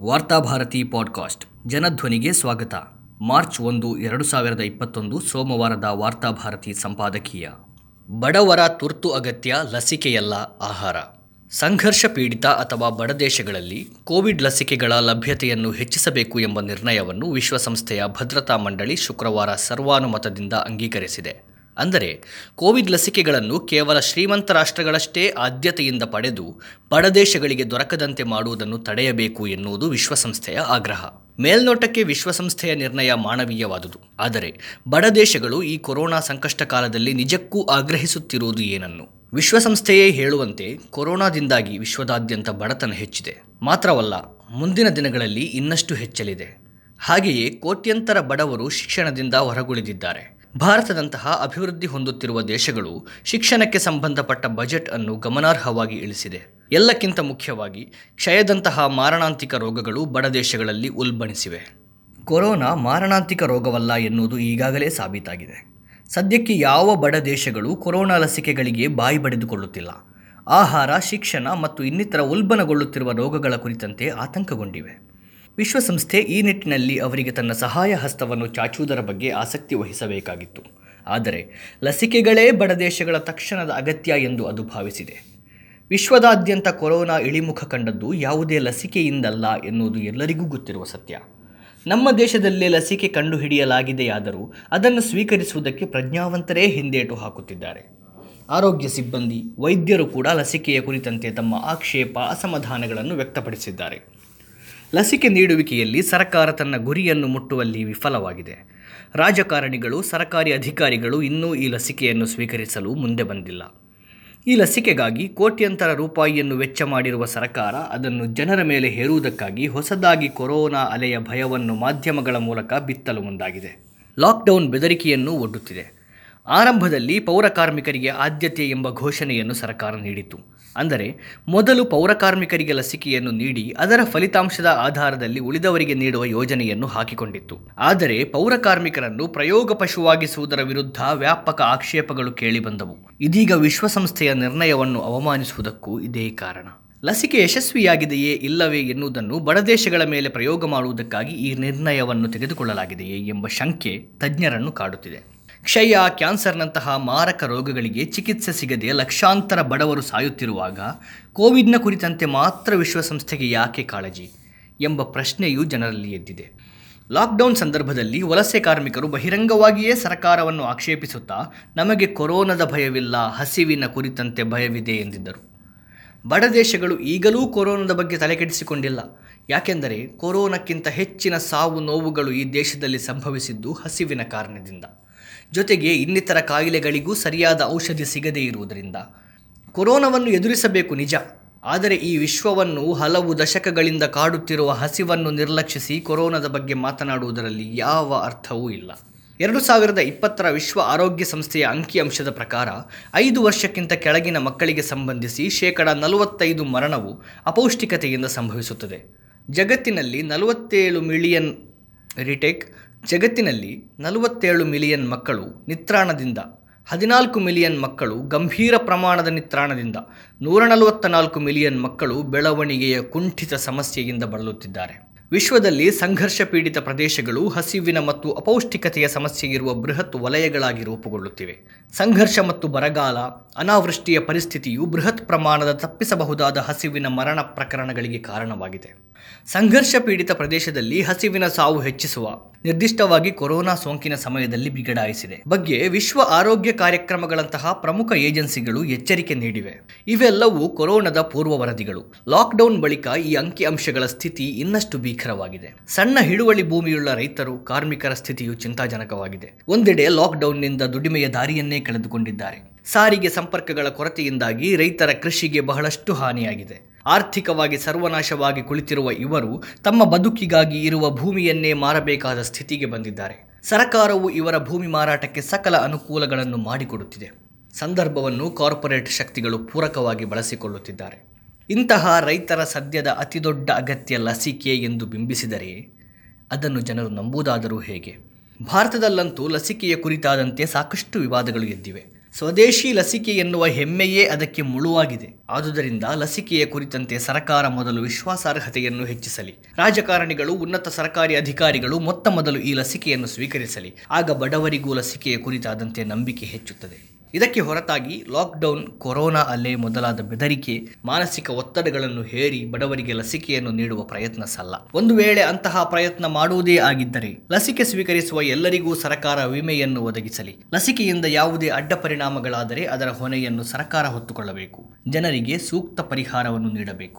Varthabharati podcast ಜನಧ್ವನಿಗೆ ಸ್ವಾಗತ. March ಒಂದು, ಎರಡು ಸಾವಿರದ ಇಪ್ಪತ್ತೊಂದು ಸೋಮವಾರದ ವಾರ್ತಾಭಾರತಿ ಸಂಪಾದಕೀಯ. ಬಡವರ ತುರ್ತು ಅಗತ್ಯ ಲಸಿಕೆಯಲ್ಲ ಆಹಾರ. ಸಂಘರ್ಷ ಪೀಡಿತ ಅಥವಾ ಬಡ ದೇಶಗಳಲ್ಲಿ ಕೋವಿಡ್ ಲಸಿಕೆಗಳ ಲಭ್ಯತೆಯನ್ನು ಹೆಚ್ಚಿಸಬೇಕು ಎಂಬ ನಿರ್ಣಯವನ್ನು ವಿಶ್ವಸಂಸ್ಥೆಯ ಭದ್ರತಾ ಮಂಡಳಿ ಶುಕ್ರವಾರ ಸರ್ವಾನುಮತದಿಂದ ಅಂಗೀಕರಿಸಿದೆ. ಅಂದರೆ ಕೋವಿಡ್ ಲಸಿಕೆಗಳನ್ನು ಕೇವಲ ಶ್ರೀಮಂತ ರಾಷ್ಟ್ರಗಳಷ್ಟೇ ಆದ್ಯತೆಯಿಂದ ಪಡೆದು ಬಡ ದೇಶಗಳಿಗೆ ದೊರಕದಂತೆ ಮಾಡುವುದನ್ನು ತಡೆಯಬೇಕು ಎನ್ನುವುದು ವಿಶ್ವಸಂಸ್ಥೆಯ ಆಗ್ರಹ. ಮೇಲ್ನೋಟಕ್ಕೆ ವಿಶ್ವಸಂಸ್ಥೆಯ ನಿರ್ಣಯ ಮಾನವೀಯವಾದುದು. ಆದರೆ ಬಡ ದೇಶಗಳು ಈ ಕೊರೋನಾ ಸಂಕಷ್ಟ ಕಾಲದಲ್ಲಿ ನಿಜಕ್ಕೂ ಆಗ್ರಹಿಸುತ್ತಿರುವುದು ಏನನ್ನು? ವಿಶ್ವಸಂಸ್ಥೆಯೇ ಹೇಳುವಂತೆ ಕೊರೋನಾದಿಂದಾಗಿ ವಿಶ್ವದಾದ್ಯಂತ ಬಡತನ ಹೆಚ್ಚಿದೆ. ಮಾತ್ರವಲ್ಲ, ಮುಂದಿನ ದಿನಗಳಲ್ಲಿ ಇನ್ನಷ್ಟು ಹೆಚ್ಚಲಿದೆ. ಹಾಗೆಯೇ ಕೋಟ್ಯಂತರ ಬಡವರು ಶಿಕ್ಷಣದಿಂದ ಹೊರಗುಳಿದಿದ್ದಾರೆ. ಭಾರತದಂತಹ ಅಭಿವೃದ್ಧಿ ಹೊಂದುತ್ತಿರುವ ದೇಶಗಳು ಶಿಕ್ಷಣಕ್ಕೆ ಸಂಬಂಧಪಟ್ಟ ಬಜೆಟ್ ಅನ್ನು ಗಮನಾರ್ಹವಾಗಿ ಇಳಿಸಿದೆ. ಎಲ್ಲಕ್ಕಿಂತ ಮುಖ್ಯವಾಗಿ ಕ್ಷಯದಂತಹ ಮಾರಣಾಂತಿಕ ರೋಗಗಳು ಬಡ ದೇಶಗಳಲ್ಲಿ ಉಲ್ಬಣಿಸಿವೆ. ಕೊರೋನಾ ಮಾರಣಾಂತಿಕ ರೋಗವಲ್ಲ ಎನ್ನುವುದು ಈಗಾಗಲೇ ಸಾಬೀತಾಗಿದೆ. ಸದ್ಯಕ್ಕೆ ಯಾವ ಬಡ ದೇಶಗಳು ಕೊರೋನಾ ಲಸಿಕೆಗಳಿಗೆ ಬಾಯಿ ಬಡಿದುಕೊಳ್ಳುತ್ತಿಲ್ಲ. ಆಹಾರ, ಶಿಕ್ಷಣ ಮತ್ತು ಇನ್ನಿತರ ಉಲ್ಬಣಗೊಳ್ಳುತ್ತಿರುವ ರೋಗಗಳ ಕುರಿತಂತೆ ಆತಂಕಗೊಂಡಿವೆ. ವಿಶ್ವಸಂಸ್ಥೆ ಈ ನಿಟ್ಟಿನಲ್ಲಿ ಅವರಿಗೆ ತನ್ನ ಸಹಾಯ ಹಸ್ತವನ್ನು ಚಾಚುವುದರ ಬಗ್ಗೆ ಆಸಕ್ತಿ ವಹಿಸಬೇಕಾಗಿತ್ತು. ಆದರೆ ಲಸಿಕೆಗಳೇ ಬಡ ದೇಶಗಳ ತಕ್ಷಣದ ಅಗತ್ಯ ಎಂದು ಅದು ಭಾವಿಸಿದೆ. ವಿಶ್ವದಾದ್ಯಂತ ಕೊರೋನಾ ಇಳಿಮುಖ ಕಂಡದ್ದು ಯಾವುದೇ ಲಸಿಕೆಯಿಂದಲ್ಲ ಎನ್ನುವುದು ಎಲ್ಲರಿಗೂ ಗೊತ್ತಿರುವ ಸತ್ಯ. ನಮ್ಮ ದೇಶದಲ್ಲೇ ಲಸಿಕೆ ಕಂಡುಹಿಡಿಯಲಾಗಿದೆಯಾದರೂ ಅದನ್ನು ಸ್ವೀಕರಿಸುವುದಕ್ಕೆ ಪ್ರಜ್ಞಾವಂತರೇ ಹಿಂದೇಟು ಹಾಕುತ್ತಿದ್ದಾರೆ. ಆರೋಗ್ಯ ಸಿಬ್ಬಂದಿ, ವೈದ್ಯರು ಕೂಡ ಲಸಿಕೆಯ ಕುರಿತಂತೆ ತಮ್ಮ ಆಕ್ಷೇಪ ಅಸಮಾಧಾನಗಳನ್ನು ವ್ಯಕ್ತಪಡಿಸಿದ್ದಾರೆ. ಲಸಿಕೆ ನೀಡುವಿಕೆಯಲ್ಲಿ ಸರ್ಕಾರ ತನ್ನ ಗುರಿಯನ್ನು ಮುಟ್ಟುವಲ್ಲಿ ವಿಫಲವಾಗಿದೆ. ರಾಜಕಾರಣಿಗಳು, ಸರ್ಕಾರಿ ಅಧಿಕಾರಿಗಳು ಇನ್ನೂ ಈ ಲಸಿಕೆಯನ್ನು ಸ್ವೀಕರಿಸಲು ಮುಂದೆ ಬಂದಿಲ್ಲ. ಈ ಲಸಿಕೆಗಾಗಿ ಕೋಟ್ಯಂತರ ರೂಪಾಯಿಯನ್ನು ವೆಚ್ಚ ಮಾಡಿರುವ ಸರ್ಕಾರ ಅದನ್ನು ಜನರ ಮೇಲೆ ಹೇರುವುದಕ್ಕಾಗಿ ಹೊಸದಾಗಿ ಕೊರೋನಾ ಅಲೆಯ ಭಯವನ್ನು ಮಾಧ್ಯಮಗಳ ಮೂಲಕ ಬಿತ್ತಲು ಮುಂದಾಗಿದೆ. ಲಾಕ್ಡೌನ್ ಬೆದರಿಕೆಯನ್ನು ಒಡ್ಡುತ್ತಿದೆ. ಆರಂಭದಲ್ಲಿ ಪೌರ ಕಾರ್ಮಿಕರಿಗೆ ಆದ್ಯತೆ ಎಂಬ ಘೋಷಣೆಯನ್ನು ಸರ್ಕಾರ ನೀಡಿತು ಅಂದರೆ ಮೊದಲು ಪೌರಕಾರ್ಮಿಕರಿಗೆ ಲಸಿಕೆಯನ್ನು ನೀಡಿ ಅದರ ಫಲಿತಾಂಶದ ಆಧಾರದಲ್ಲಿ ಉಳಿದವರಿಗೆ ನೀಡುವ ಯೋಜನೆಯನ್ನು ಹಾಕಿಕೊಂಡಿತ್ತು. ಆದರೆ ಪೌರಕಾರ್ಮಿಕರನ್ನು ಪ್ರಯೋಗ ಪಶುವಾಗಿಸುವುದರ ವಿರುದ್ಧ ವ್ಯಾಪಕ ಆಕ್ಷೇಪಗಳು ಕೇಳಿಬಂದವು ಇದೀಗ ವಿಶ್ವಸಂಸ್ಥೆಯ ನಿರ್ಣಯವನ್ನು ಅವಮಾನಿಸುವುದಕ್ಕೂ ಇದೇ ಕಾರಣ. ಲಸಿಕೆ ಯಶಸ್ವಿಯಾಗಿದೆಯೇ ಇಲ್ಲವೇ ಎನ್ನುವುದನ್ನು ಬಡ ದೇಶಗಳ ಮೇಲೆ ಪ್ರಯೋಗ ಮಾಡುವುದಕ್ಕಾಗಿ ಈ ನಿರ್ಣಯವನ್ನು ತೆಗೆದುಕೊಳ್ಳಲಾಗಿದೆಯೇ ಎಂಬ ಶಂಕೆ ತಜ್ಞರನ್ನು ಕಾಡುತ್ತಿದೆ. ಕ್ಷಯ, ಕ್ಯಾನ್ಸರ್ನಂತಹ ಮಾರಕ ರೋಗಗಳಿಗೆ ಚಿಕಿತ್ಸೆ ಸಿಗದೆ ಲಕ್ಷಾಂತರ ಬಡವರು ಸಾಯುತ್ತಿರುವಾಗ ಕೋವಿಡ್ನ ಕುರಿತಂತೆ ಮಾತ್ರ ವಿಶ್ವಸಂಸ್ಥೆಗೆ ಯಾಕೆ ಕಾಳಜಿ ಎಂಬ ಪ್ರಶ್ನೆಯು ಜನರಲ್ಲಿ ಎದ್ದಿದೆ. ಲಾಕ್ಡೌನ್ ಸಂದರ್ಭದಲ್ಲಿ ವಲಸೆ ಕಾರ್ಮಿಕರು ಬಹಿರಂಗವಾಗಿಯೇ ಸರ್ಕಾರವನ್ನು ಆಕ್ಷೇಪಿಸುತ್ತಾ ನಮಗೆ ಕೊರೋನಾದ ಭಯವಿಲ್ಲ, ಹಸಿವಿನ ಕುರಿತಂತೆ ಭಯವಿದೆ ಎಂದಿದ್ದರು. ಬಡ ದೇಶಗಳು ಈಗಲೂ ಕೊರೋನಾದ ಬಗ್ಗೆ ತಲೆಕೆಡಿಸಿಕೊಂಡಿಲ್ಲ ಯಾಕೆಂದರೆ ಕೊರೋನಾಕ್ಕಿಂತ ಹೆಚ್ಚಿನ ಸಾವು ನೋವುಗಳು ಈ ದೇಶದಲ್ಲಿ ಸಂಭವಿಸಿದ್ದು ಹಸಿವಿನ ಕಾರಣದಿಂದ. ಜೊತೆಗೆ ಇನ್ನಿತರ ಕಾಯಿಲೆಗಳಿಗೂ ಸರಿಯಾದ ಔಷಧಿ ಸಿಗದೇ ಇರುವುದರಿಂದ. ಕೊರೋನಾವನ್ನು ಎದುರಿಸಬೇಕು ನಿಜ. ಆದರೆ ಈ ವಿಶ್ವವನ್ನು ಹಲವು ದಶಕಗಳಿಂದ ಕಾಡುತ್ತಿರುವ ಹಸಿವನ್ನು ನಿರ್ಲಕ್ಷಿಸಿ ಕೊರೋನಾದ ಬಗ್ಗೆ ಮಾತನಾಡುವುದರಲ್ಲಿ ಯಾವ ಅರ್ಥವೂ ಇಲ್ಲ. ಎರಡು ಸಾವಿರದ ಇಪ್ಪತ್ತರ ವಿಶ್ವ ಆರೋಗ್ಯ ಸಂಸ್ಥೆಯ ಅಂಕಿಅಂಶದ ಪ್ರಕಾರ, ಐದು ವರ್ಷಕ್ಕಿಂತ ಕೆಳಗಿನ ಮಕ್ಕಳಿಗೆ ಸಂಬಂಧಿಸಿ ಶೇಕಡ ನಲವತ್ತೈದು ಮರಣವು ಅಪೌಷ್ಟಿಕತೆಯಿಂದ ಸಂಭವಿಸುತ್ತದೆ. ಜಗತ್ತಿನಲ್ಲಿ ನಲವತ್ತೇಳು ಮಿಲಿಯನ್ ರಿಟೇಕ್ ಜಗತ್ತಿನಲ್ಲಿ ನಲವತ್ತೇಳು ಮಿಲಿಯನ್ ಮಕ್ಕಳು ನಿತ್ರಾಣದಿಂದ, ಹದಿನಾಲ್ಕು ಮಿಲಿಯನ್ ಮಕ್ಕಳು ಗಂಭೀರ ಪ್ರಮಾಣದ ನಿತ್ರಾಣದಿಂದ, ನೂರ ನಲವತ್ತ ಮಿಲಿಯನ್ ಮಕ್ಕಳು ಬೆಳವಣಿಗೆಯ ಕುಂಠಿತ ಸಮಸ್ಯೆಯಿಂದ ಬಳಲುತ್ತಿದ್ದಾರೆ. ವಿಶ್ವದಲ್ಲಿ ಸಂಘರ್ಷ ಪೀಡಿತ ಪ್ರದೇಶಗಳು ಹಸಿವಿನ ಮತ್ತು ಅಪೌಷ್ಟಿಕತೆಯ ಸಮಸ್ಯೆಗಿರುವ ಬೃಹತ್ ವಲಯಗಳಾಗಿ ರೂಪುಗೊಳ್ಳುತ್ತಿವೆ. ಸಂಘರ್ಷ ಮತ್ತು ಬರಗಾಲ, ಅನಾವೃಷ್ಟಿಯ ಪರಿಸ್ಥಿತಿಯು ಬೃಹತ್ ಪ್ರಮಾಣದ ತಪ್ಪಿಸಬಹುದಾದ ಹಸಿವಿನ ಮರಣ ಪ್ರಕರಣಗಳಿಗೆ ಕಾರಣವಾಗಿದೆ. ಸಂಘರ್ಷ ಪೀಡಿತ ಪ್ರದೇಶದಲ್ಲಿ ಹಸಿವಿನ ಸಾವು ಹೆಚ್ಚಿಸುವ ನಿರ್ದಿಷ್ಟವಾಗಿ ಕೊರೋನಾ ಸೋಂಕಿನ ಸಮಯದಲ್ಲಿ ಬಿಗಡಾಯಿಸಿದೆ. ಬಗ್ಗೆ ವಿಶ್ವ ಆರೋಗ್ಯ ಕಾರ್ಯಕ್ರಮಗಳಂತಹ ಪ್ರಮುಖ ಏಜೆನ್ಸಿಗಳು ಎಚ್ಚರಿಕೆ ನೀಡಿವೆ. ಇವೆಲ್ಲವೂ ಕೊರೋನಾದ ಪೂರ್ವ ವರದಿಗಳು. ಲಾಕ್ಡೌನ್ ಬಳಿಕ ಈ ಅಂಕಿಅಂಶಗಳ ಸ್ಥಿತಿ ಇನ್ನಷ್ಟು ಭೀಕರವಾಗಿದೆ. ಸಣ್ಣ ಹಿಡುವಳಿ ಭೂಮಿಯುಳ್ಳ ರೈತರು, ಕಾರ್ಮಿಕರ ಸ್ಥಿತಿಯು ಚಿಂತಾಜನಕವಾಗಿದೆ. ಒಂದೆಡೆ ಲಾಕ್ಡೌನ್ನಿಂದ ದುಡಿಮೆಯ ದಾರಿಯನ್ನೇ ಕಳೆದುಕೊಂಡಿದ್ದಾರೆ. ಸಾರಿಗೆ ಸಂಪರ್ಕಗಳ ಕೊರತೆಯಿಂದಾಗಿ ರೈತರ ಕೃಷಿಗೆ ಬಹಳಷ್ಟು ಹಾನಿಯಾಗಿದೆ. ಆರ್ಥಿಕವಾಗಿ ಸರ್ವನಾಶವಾಗಿ ಕುಳಿತಿರುವ ಇವರು ತಮ್ಮ ಬದುಕಿಗಾಗಿ ಇರುವ ಭೂಮಿಯನ್ನೇ ಮಾರಬೇಕಾದ ಸ್ಥಿತಿಗೆ ಬಂದಿದ್ದಾರೆ. ಸರಕಾರವು ಇವರ ಭೂಮಿ ಮಾರಾಟಕ್ಕೆ ಸಕಲ ಅನುಕೂಲಗಳನ್ನು ಮಾಡಿಕೊಡುತ್ತಿದೆ. ಸಂದರ್ಭವನ್ನು ಕಾರ್ಪೊರೇಟ್ ಶಕ್ತಿಗಳು ಪೂರಕವಾಗಿ ಬಳಸಿಕೊಳ್ಳುತ್ತಿದ್ದಾರೆ. ಇಂತಹ ರೈತರ ಸದ್ಯದ ಅತಿದೊಡ್ಡ ಅಗತ್ಯ ಲಸಿಕೆ ಎಂದು ಬಿಂಬಿಸಿದರೆ ಅದನ್ನು ಜನರು ನಂಬುವುದಾದರೂ ಹೇಗೆ? ಭಾರತದಲ್ಲಂತೂ ಲಸಿಕೆಯ ಕುರಿತಾದಂತೆ ಸಾಕಷ್ಟು ವಿವಾದಗಳು ಎದ್ದಿವೆ. ಸ್ವದೇಶಿ ಲಸಿಕೆ ಎನ್ನುವ ಹೆಮ್ಮೆಯೇ ಅದಕ್ಕೆ ಮುಳುವಾಗಿದೆ. ಆದುದರಿಂದ ಲಸಿಕೆಯ ಕುರಿತಂತೆ ಸರ್ಕಾರ ಮೊದಲು ವಿಶ್ವಾಸಾರ್ಹತೆಯನ್ನು ಹೆಚ್ಚಿಸಲಿ. ರಾಜಕಾರಣಿಗಳು, ಉನ್ನತ ಸರ್ಕಾರಿ ಅಧಿಕಾರಿಗಳು ಮೊತ್ತ ಮೊದಲು ಈ ಲಸಿಕೆಯನ್ನು ಸ್ವೀಕರಿಸಲಿ. ಆಗ ಬಡವರಿಗೂ ಲಸಿಕೆಯ ಕುರಿತಾದಂತೆ ನಂಬಿಕೆ ಹೆಚ್ಚುತ್ತದೆ. ಇದಕ್ಕೆ ಹೊರತಾಗಿ ಲಾಕ್ಡೌನ್ ಕೊರೋನಾ ಅಲೆ ಮೊದಲಾದ ಬೆದರಿಕೆ, ಮಾನಸಿಕ ಒತ್ತಡಗಳನ್ನು ಹೇರಿ ಬಡವರಿಗೆ ಲಸಿಕೆಯನ್ನು ನೀಡುವ ಪ್ರಯತ್ನ ಸಲ್ಲ. ಒಂದು ವೇಳೆ ಅಂತಹ ಪ್ರಯತ್ನ ಮಾಡುವುದೇ ಆಗಿದ್ದರೆ ಲಸಿಕೆ ಸ್ವೀಕರಿಸುವ ಎಲ್ಲರಿಗೂ ಸರ್ಕಾರ ವಿಮೆಯನ್ನು ಒದಗಿಸಲಿ. ಲಸಿಕೆಯಿಂದ ಯಾವುದೇ ಅಡ್ಡ ಪರಿಣಾಮಗಳಾದರೆ ಅದರ ಹೊಣೆಯನ್ನು ಸರ್ಕಾರ ಹೊತ್ತುಕೊಳ್ಳಬೇಕು. ಜನರಿಗೆ ಸೂಕ್ತ ಪರಿಹಾರವನ್ನು ನೀಡಬೇಕು.